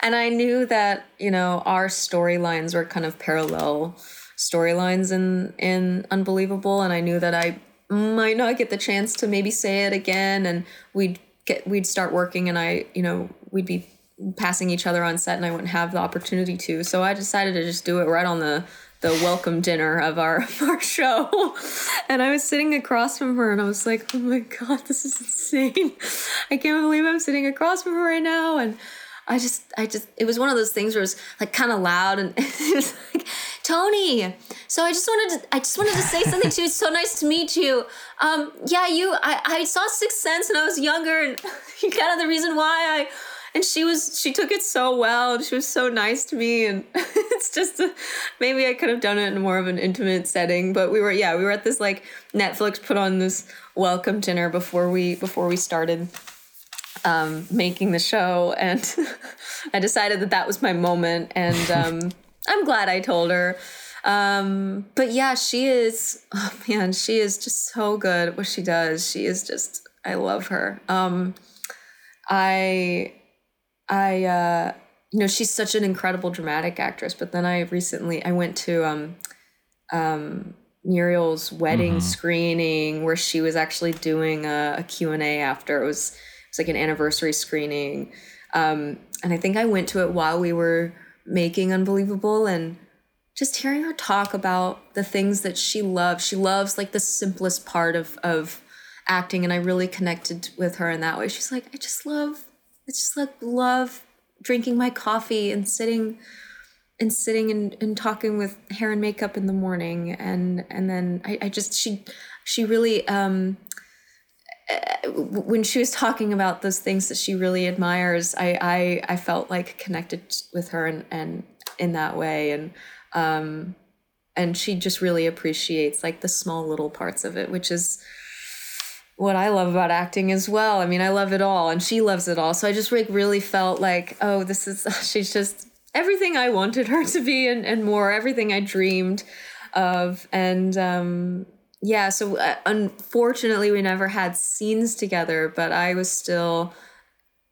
And I knew that you know our storylines were kind of parallel storylines in in Unbelievable, and I knew that I might not get the chance to maybe say it again, and we'd get we'd start working, and I you know we'd be passing each other on set, and I wouldn't have the opportunity to. So I decided to just do it right on the the welcome dinner of our [laughs] of our show. [laughs] And I was sitting across from her and I was like, "Oh my god, this is insane. I can't believe I'm sitting across from her right now." And I just, I just, it was one of those things where it was like kind of loud and [laughs] it was like, Toni. So I just wanted to, I just wanted to say something to you. It's so nice to meet you. Um, yeah, you, I, I saw Sixth Sense when I was younger and [laughs] you kind of the reason why I, and she was, she took it so well and she was so nice to me. And [laughs] it's just, a, maybe I could have done it in more of an intimate setting, but we were, yeah, we were at this like Netflix put on this welcome dinner before we, before we started um, making the show, and [laughs] I decided that that was my moment, and [laughs] um, I'm glad I told her. Um, but yeah, she is. Oh man, she is just so good at what she does. She is just. I love her. Um, I, I, uh, you know, she's such an incredible dramatic actress. But then I recently I went to um, um, Muriel's wedding mm-hmm. screening where she was actually doing a, a Q and A after it was it's like an anniversary screening. Um, and I think I went to it while we were making Unbelievable and just hearing her talk about the things that she loves. She loves like the simplest part of, of acting. And I really connected with her in that way. She's like, I just love, I just like love drinking my coffee and sitting and sitting and, and talking with hair and makeup in the morning and and then I, I just she she really um when she was talking about those things that she really admires, I I, I felt like connected with her and, and in that way, and um, and she just really appreciates like the small little parts of it, which is what I love about acting as well. I mean, I love it all, and she loves it all. So I just like really felt like, oh, this is [laughs] she's just everything I wanted her to be, and and more, everything I dreamed of, and um, yeah, so uh, unfortunately, we never had scenes together, but I was still,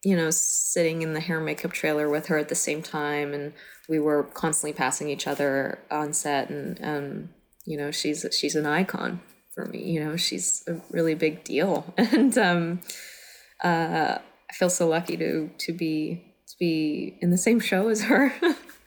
you know, sitting in the hair makeup trailer with her at the same time, and we were constantly passing each other on set, and um, you know, she's she's an icon for me. You know, she's a really big deal, [laughs] and um, uh, I feel so lucky to to be to be in the same show as her.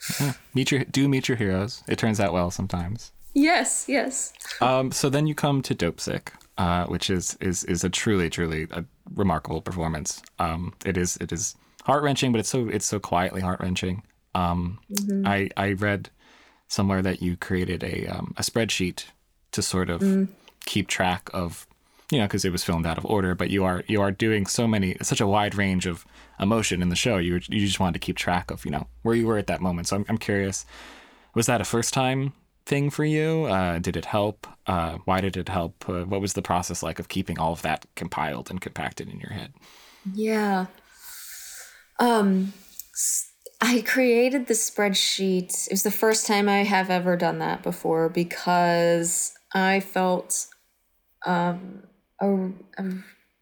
[laughs] meet your do meet your heroes. It turns out well sometimes. Yes, yes. Um, so then you come to Dopesick, uh, which is is is a truly truly a remarkable performance. Um, it is it is heart wrenching, but it's so it's so quietly heart wrenching. Um, mm-hmm. I I read somewhere that you created a um, a spreadsheet to sort of mm. keep track of you know, because it was filmed out of order. But you are you are doing so many, such a wide range of emotion in the show. You you just wanted to keep track of, you know, where you were at that moment. So I'm I'm curious, was that a first time thing for you? Uh, did it help? Uh, why did it help? Uh, what was the process like of keeping all of that compiled and compacted in your head? Yeah. Um, I created the spreadsheet. It was the first time I have ever done that before because I felt um, a, a,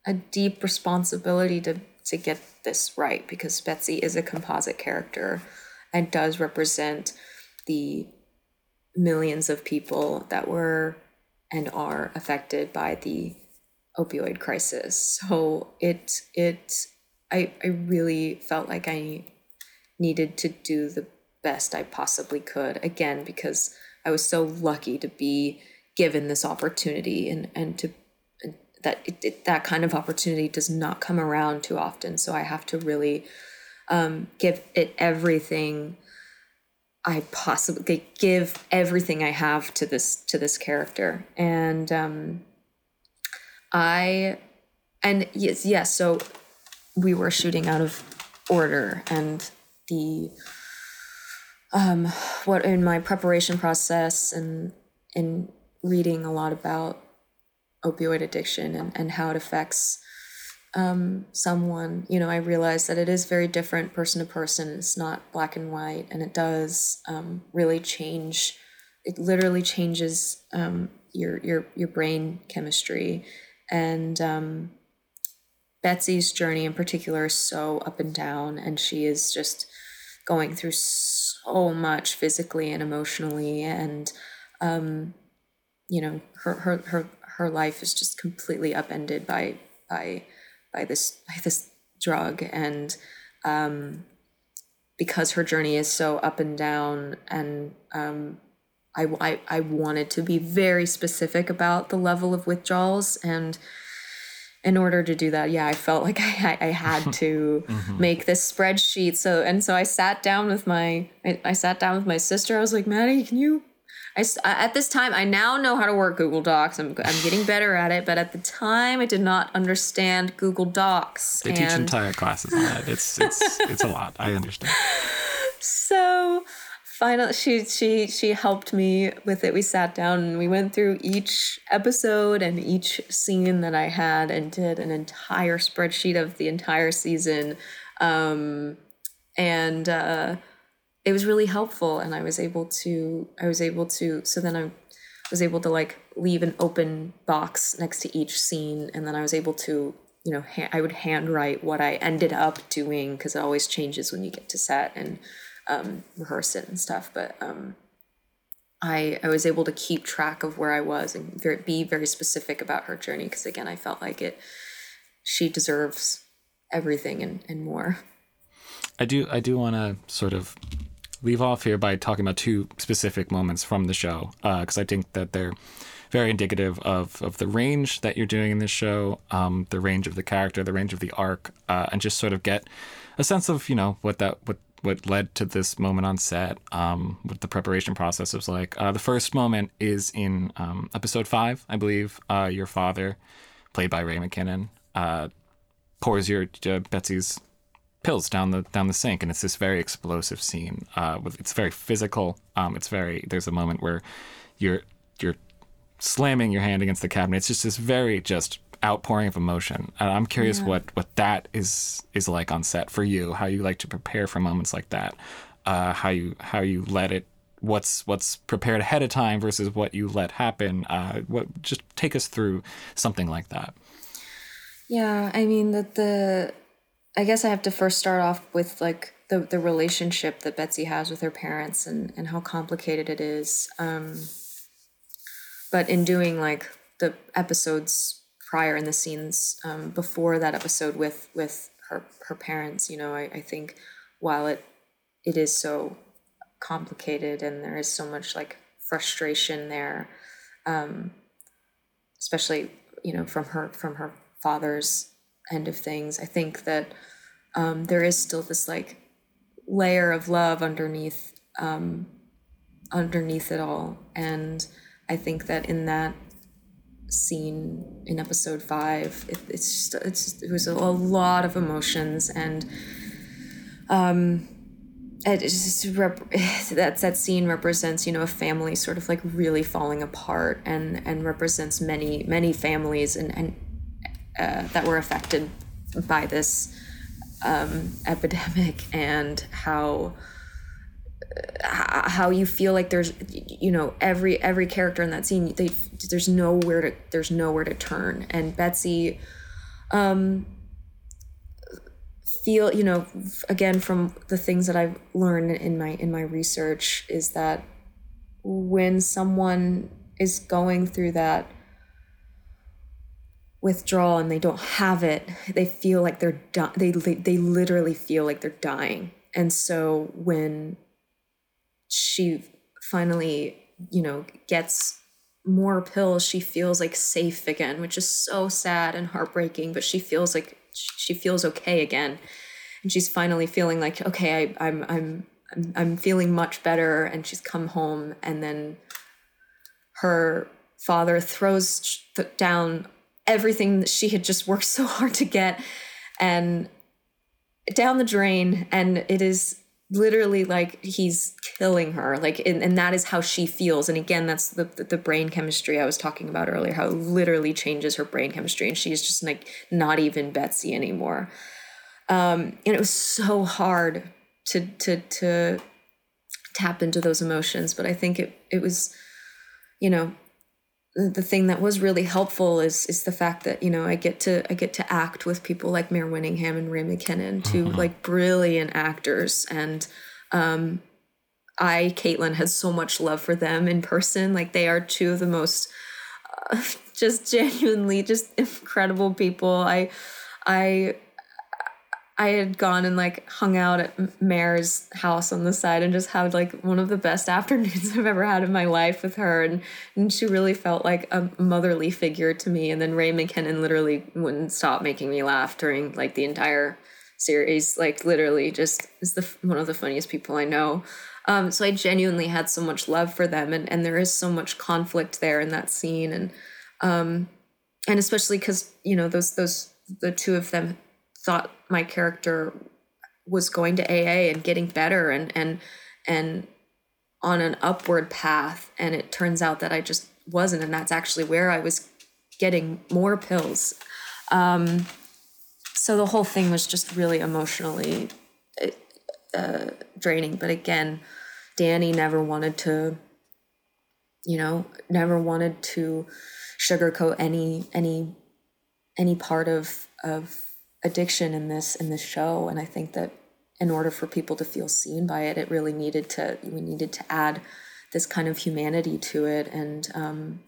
a deep responsibility to, to get this right because Betsy is a composite character and does represent the millions of people that were and are affected by the opioid crisis. So it it I I really felt like I needed to do the best I possibly could again because I was so lucky to be given this opportunity and and to that it, it, that kind of opportunity does not come around too often so I have to really um, give it everything I possibly give everything I have to this to this character. And um, I and yes yes so we were shooting out of order and the um what in my preparation process and in reading a lot about opioid addiction and, and how it affects um, someone, you know, I realized that it is very different person to person. It's not black and white, and it does um, really change. It literally changes um, your your your brain chemistry, and um, Betsy's journey in particular is so up and down, and she is just going through so much physically and emotionally, and um, you know, her her her her life is just completely upended by by by this by this drug, and um, because her journey is so up and down, and um, I, I I wanted to be very specific about the level of withdrawals and in order to do that, yeah, I felt like I, I had [laughs] to mm-hmm. make this spreadsheet. So, and so I sat down with my, I, I, sat down with my sister. I was like, Maddie, can you, I, at this time, I now know how to work Google Docs. I'm, I'm getting better at it. But at the time, I did not understand Google Docs. They and... teach entire classes on that. It's, it's, [laughs] it's a lot. I understand. So finally she she she helped me with it we sat down and we went through each episode and each scene that i had and did an entire spreadsheet of the entire season um, and uh, it was really helpful and i was able to i was able to so then i was able to like leave an open box next to each scene and then i was able to you know ha- i would handwrite what i ended up doing because it always changes when you get to set and um, rehearse it and stuff. But um, I I was able to keep track of where I was and very, be very specific about her journey because again I felt like it she deserves everything and, and more. I do I do want to sort of leave off here by talking about two specific moments from the show because uh, I think that they're very indicative of of the range that you're doing in this show, um, the range of the character, the range of the arc, uh, and just sort of get a sense of you know what that what what led to this moment on set, um, what the preparation process was like. Uh, the first moment is in um, episode five, I believe. Uh, your father, played by Ray McKinnon, uh, pours your uh, Betsy's pills down the down the sink, and it's this very explosive scene. Uh, with, it's very physical. Um, it's very. There's a moment where you're you're slamming your hand against the cabinet. It's just this very just outpouring of emotion. And I'm curious yeah. what what that is is like on set for you. How you like to prepare for moments like that. Uh, how you how you let it. What's what's prepared ahead of time versus what you let happen. Uh, what just take us through something like that. Yeah, I mean that the. I guess I have to first start off with like the the relationship that Betsy has with her parents and and how complicated it is. Um, but in doing like the episodes prior in the scenes um, before that episode with with her her parents you know I, I think while it it is so complicated and there is so much like frustration there um, especially you know from her from her father's end of things i think that um, there is still this like layer of love underneath um, underneath it all and i think that in that scene in episode five. It, it's just, it's it was a, a lot of emotions and um it just rep- [sighs] that that scene represents you know a family sort of like really falling apart and and represents many many families and and uh, that were affected by this um, epidemic [laughs] and how how you feel like there's you know every every character in that scene they there's nowhere to there's nowhere to turn. And Betsy um feel you know again from the things that I've learned in my in my research is that when someone is going through that withdrawal and they don't have it they feel like they're di- they they literally feel like they're dying and so when she finally, you know, gets more pills, she feels like safe again, which is so sad and heartbreaking, but she feels like she feels okay again. And she's finally feeling like, okay, I, I'm, I'm, I'm, I'm feeling much better. And she's come home and then her father throws down everything that she had just worked [laughs] so hard to get and down the drain. And it is literally like he's killing her like and, and that is how she feels and again that's the the brain chemistry i was talking about earlier how it literally changes her brain chemistry and she's just like not even betsy anymore um and it was so hard to to to tap into those emotions but i think it it was you know the thing that was really helpful is is the fact that you know I get to I get to act with people like Mare Winningham and Ray McKinnon, 2 mm-hmm. like brilliant actors, and um, I Caitlin had so much love for them in person. Like they are two of the most uh, [laughs] just genuinely just incredible people. I I I had gone and like hung out at Mare's house on the side and just had like one of the best [laughs] afternoons I've ever had in my life with her. And, and she really felt like a motherly figure to me. And then Ray McKinnon literally wouldn't stop making me laugh during like the entire series. Like literally just is the one of the funniest people I know. Um, so I genuinely had so much love for them and, and there is so much conflict there in that scene. And, um, and especially because, you know, those, those, the two of them thought my character was going to AA and getting better and and and on an upward path. And it turns out that I just wasn't. And that's actually where I was getting more pills. Um, so the whole thing was just really emotionally uh, draining. But again Danny never wanted to you know never wanted to sugarcoat any any any part of of addiction in this in this show and i think that in order for people to feel seen by it it really needed to we needed to add this kind of humanity to it. And um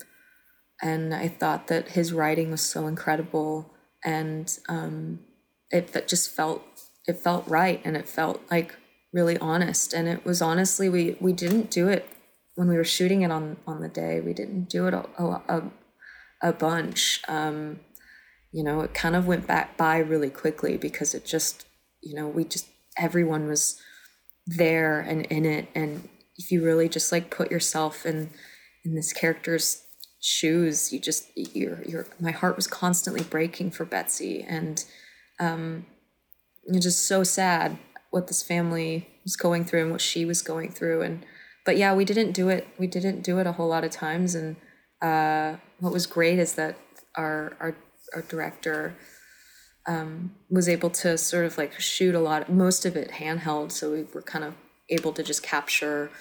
and i thought that his writing was so incredible and um it, it just felt it felt right and it felt like really honest. And it was honestly we we didn't do it when we were shooting it on on the day we didn't do it a, a, a bunch. Um you know, it kind of went back by really quickly because it just, you know, we just everyone was there and in it. And if you really just like put yourself in in this character's shoes, you just you're you're my heart was constantly breaking for Betsy. And um it's just so sad what this family was going through and what she was going through. And but yeah, we didn't do it. We didn't do it a whole lot of times. And uh what was great is that our our our director um, was able to sort of like shoot a lot, most of it handheld. So we were kind of able to just capture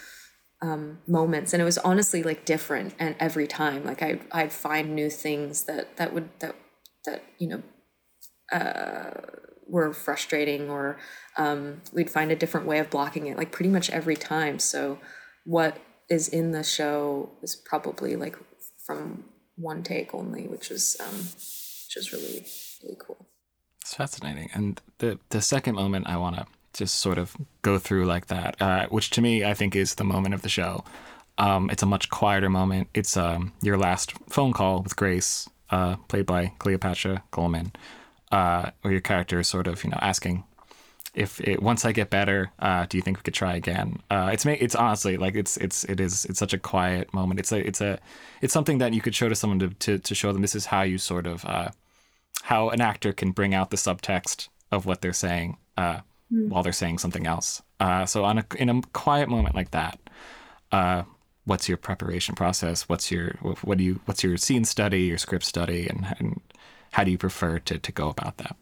um, moments, and it was honestly like different. And every time, like I, I'd find new things that that would that that you know uh, were frustrating, or um, we'd find a different way of blocking it. Like pretty much every time. So what is in the show is probably like from one take only, which is um, is really really cool. It's fascinating, and the the second moment I want to just sort of go through like that, uh, which to me I think is the moment of the show. Um, it's a much quieter moment. It's um, your last phone call with Grace, uh, played by Cleopatra Coleman, uh, where your character is sort of you know asking if it, once I get better, uh, do you think we could try again? Uh, it's it's honestly like it's it's it is it's such a quiet moment. It's a it's a it's something that you could show to someone to to, to show them this is how you sort of uh, how an actor can bring out the subtext of what they're saying uh, mm. while they're saying something else. Uh, so on a in a quiet moment like that, uh, what's your preparation process? What's your what do you what's your scene study, your script study, and, and how do you prefer to to go about that?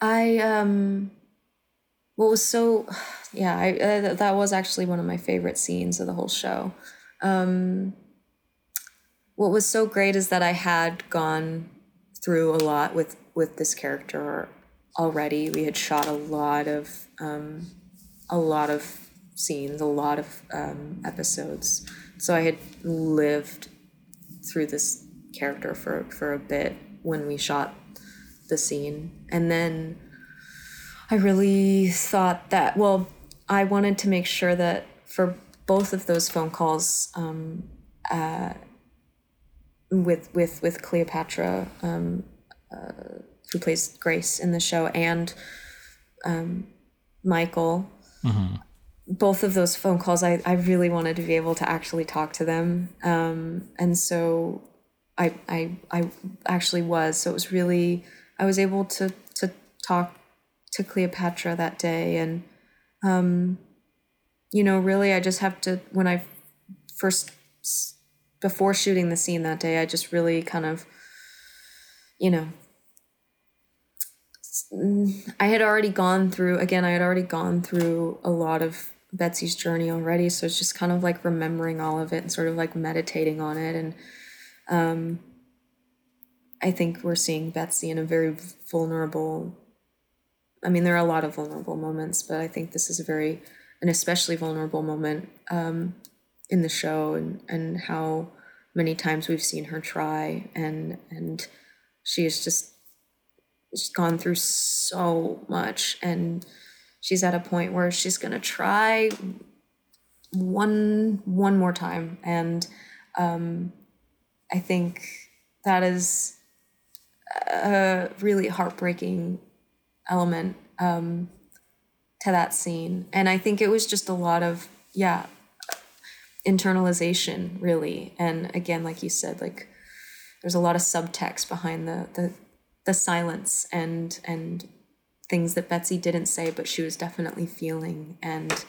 I um, what was so, yeah, I uh, that was actually one of my favorite scenes of the whole show. Um, what was so great is that I had gone through a lot with with this character already. We had shot a lot of um, a lot of scenes, a lot of um, episodes. So I had lived through this character for for a bit when we shot the scene, and then I really thought that well, I wanted to make sure that for both of those phone calls. Um, uh, with with with Cleopatra, um, uh, who plays Grace in the show, and um, Michael. Mm-hmm. Both of those phone calls, I, I really wanted to be able to actually talk to them, um, and so I, I I actually was. So it was really I was able to to talk to Cleopatra that day, and um, you know, really, I just have to when I first before shooting the scene that day, I just really kind of, you know, I had already gone through, again, I had already gone through a lot of Betsy's journey already. So it's just kind of like remembering all of it and sort of like meditating on it. And um, I think we're seeing Betsy in a very vulnerable. I mean, there are a lot of vulnerable moments, but I think this is a very, an especially vulnerable moment um, in the show and and how many times we've seen her try and and she has just just gone through so much and she's at a point where she's to try one one more time. And um, i think that is a really heartbreaking element um, to that scene. And i think it was just a lot of yeah internalization really. And again like you said like there's a lot of subtext behind the the the silence and and things that Betsy didn't say but she was definitely feeling. And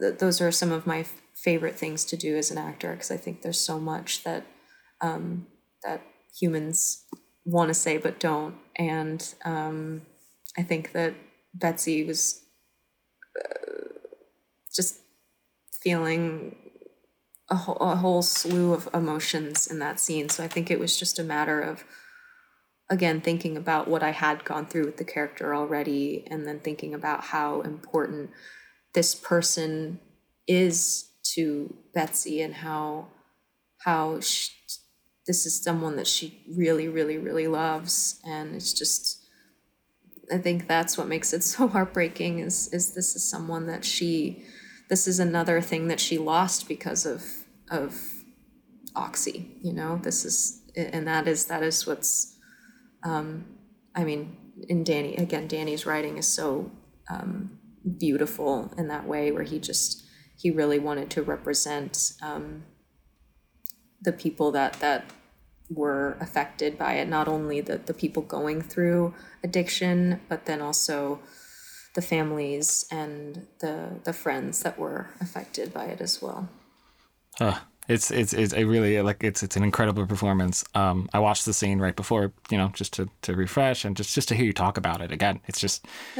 th- those are some of my f- favorite things to do as an actor because I think there's so much that um, that humans want to say but don't. And um, I think that Betsy was uh, just feeling a whole, a whole slew of emotions in that scene. So I think it was just a matter of, again, thinking about what I had gone through with the character already, and then thinking about how important this person is to Betsy and how how she, this is someone that she really, really, really loves, and it's just. I think that's what makes it [laughs] so heartbreaking is is this is someone that she this is another thing that she lost because of of oxy you know? This is and that is that is what's um i mean in danny again danny's writing is so um beautiful in that way where he just he really wanted to represent um the people that that were affected by it. Not only the the people going through addiction but then also the families and the the friends that were affected by it as well. Uh, it's it's it's a really like it's it's an incredible performance. Um, I watched the scene right before you know just to to refresh and just just to hear you talk about it again. It's just [laughs]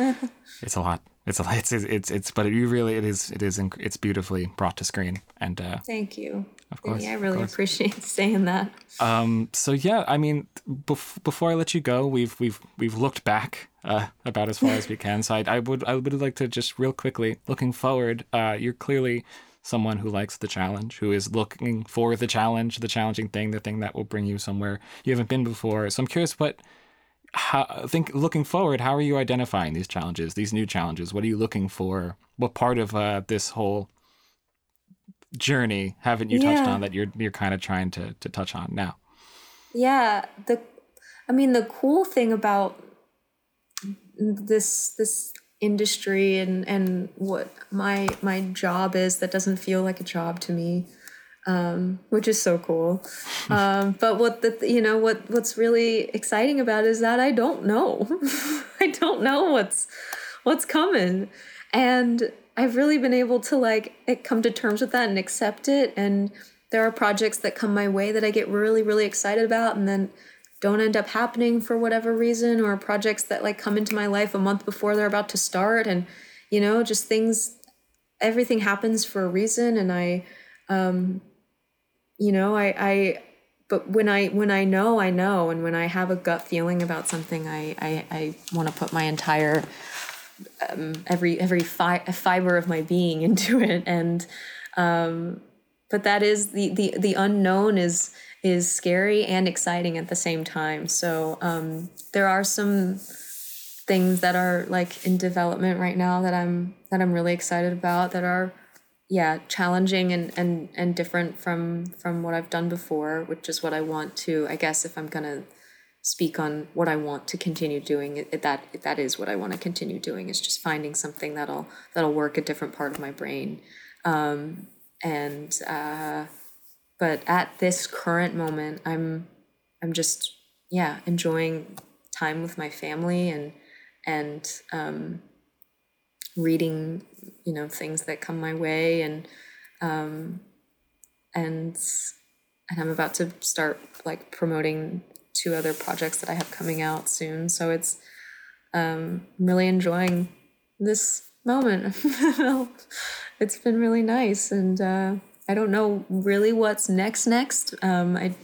it's a lot. It's a it's it's it's, it's but it, you really it is it is it's beautifully brought to screen and uh, thank you. Of course, yeah, I really appreciate saying that. Um, so yeah, I mean, bef- before I let you go, we've we've we've looked back uh, about as far as we can. So I, I, would I would like to just real quickly, looking forward. Uh, you're clearly someone who likes the challenge, who is looking for the challenge, the challenging thing, the thing that will bring you somewhere you haven't been before. So I'm curious, what how think looking forward, how are you identifying these challenges, these new challenges? What are you looking for? What part of uh, this whole journey haven't you yeah. touched on that you're you're kind of trying to to touch on now? Yeah, the I mean the cool thing about this this industry and and what my my job is that doesn't feel like a job to me um, which is so cool [laughs] um, but what the you know what what's really exciting about is that i don't know [laughs] i don't know what's what's coming and i've really been able to like come to terms with that and accept it. And there are projects that come my way that i get really really excited about and then don't end up happening for whatever reason or projects that like come into my life a month before they're about to start. And you know just things everything happens for a reason. And i um you know i i but when i when i know i know. And when i have a gut feeling about something i i, I want to put my entire um, every every fi- fiber of my being [laughs] into it and um but that is the the the unknown is is scary and exciting at the same time. So um, there are some things that are like in development right now that I'm that I'm really excited about that are yeah challenging and and and different from from what I've done before, which is what I want to I guess if I'm gonna speak on what I want to continue doing. That that is what I want to continue doing is just finding something that'll that'll work a different part of my brain. Um, and uh, but at this current moment i'm i'm just yeah enjoying time with my family and and um, reading you know things that come my way and um, and and i'm about to start like promoting two other projects that i have coming out soon so it's um, i'm really enjoying this moment [laughs] it's been really nice and uh, I don't know really what's next next. Um, I,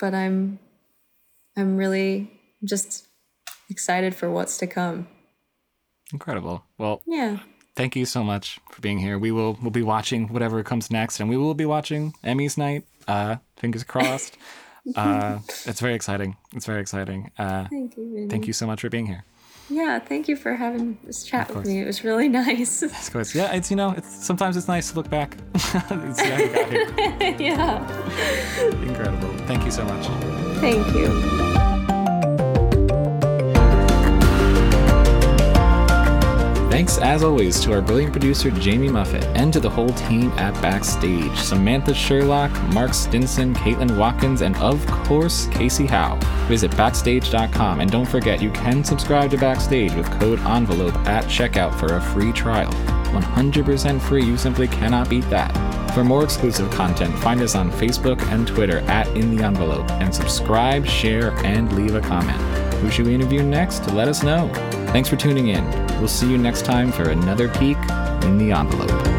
but I'm, I'm really just excited for what's to come. Incredible. Well, yeah. Thank you so much for being here. We will we'll be watching whatever comes next, and we will be watching Emmy's night. Uh, fingers crossed. [laughs] uh, it's very exciting. It's very exciting. Uh, thank you. Vinny. Thank you so much for being here. Yeah, thank you for having this chat with me. It was really [laughs] nice. Of course. Yeah, it's you know, it's sometimes it's nice to look back. [laughs] [laughs] yeah. Incredible. Thank you so much. Thank you. Thanks, as always, to our brilliant producer Jamie Muffett and to the whole team at Backstage Samantha Sherlock, Mark Stinson, Caitlin Watkins, and of course, Casey Howe. Visit Backstage.com and don't forget you can subscribe to Backstage with code ENVELOPE at checkout for a free trial. 100% free, you simply cannot beat that. For more exclusive content, find us on Facebook and Twitter at In the Envelope and subscribe, share, and leave a comment. Who should we interview next? Let us know. Thanks for tuning in. We'll see you next time for another peek in the envelope.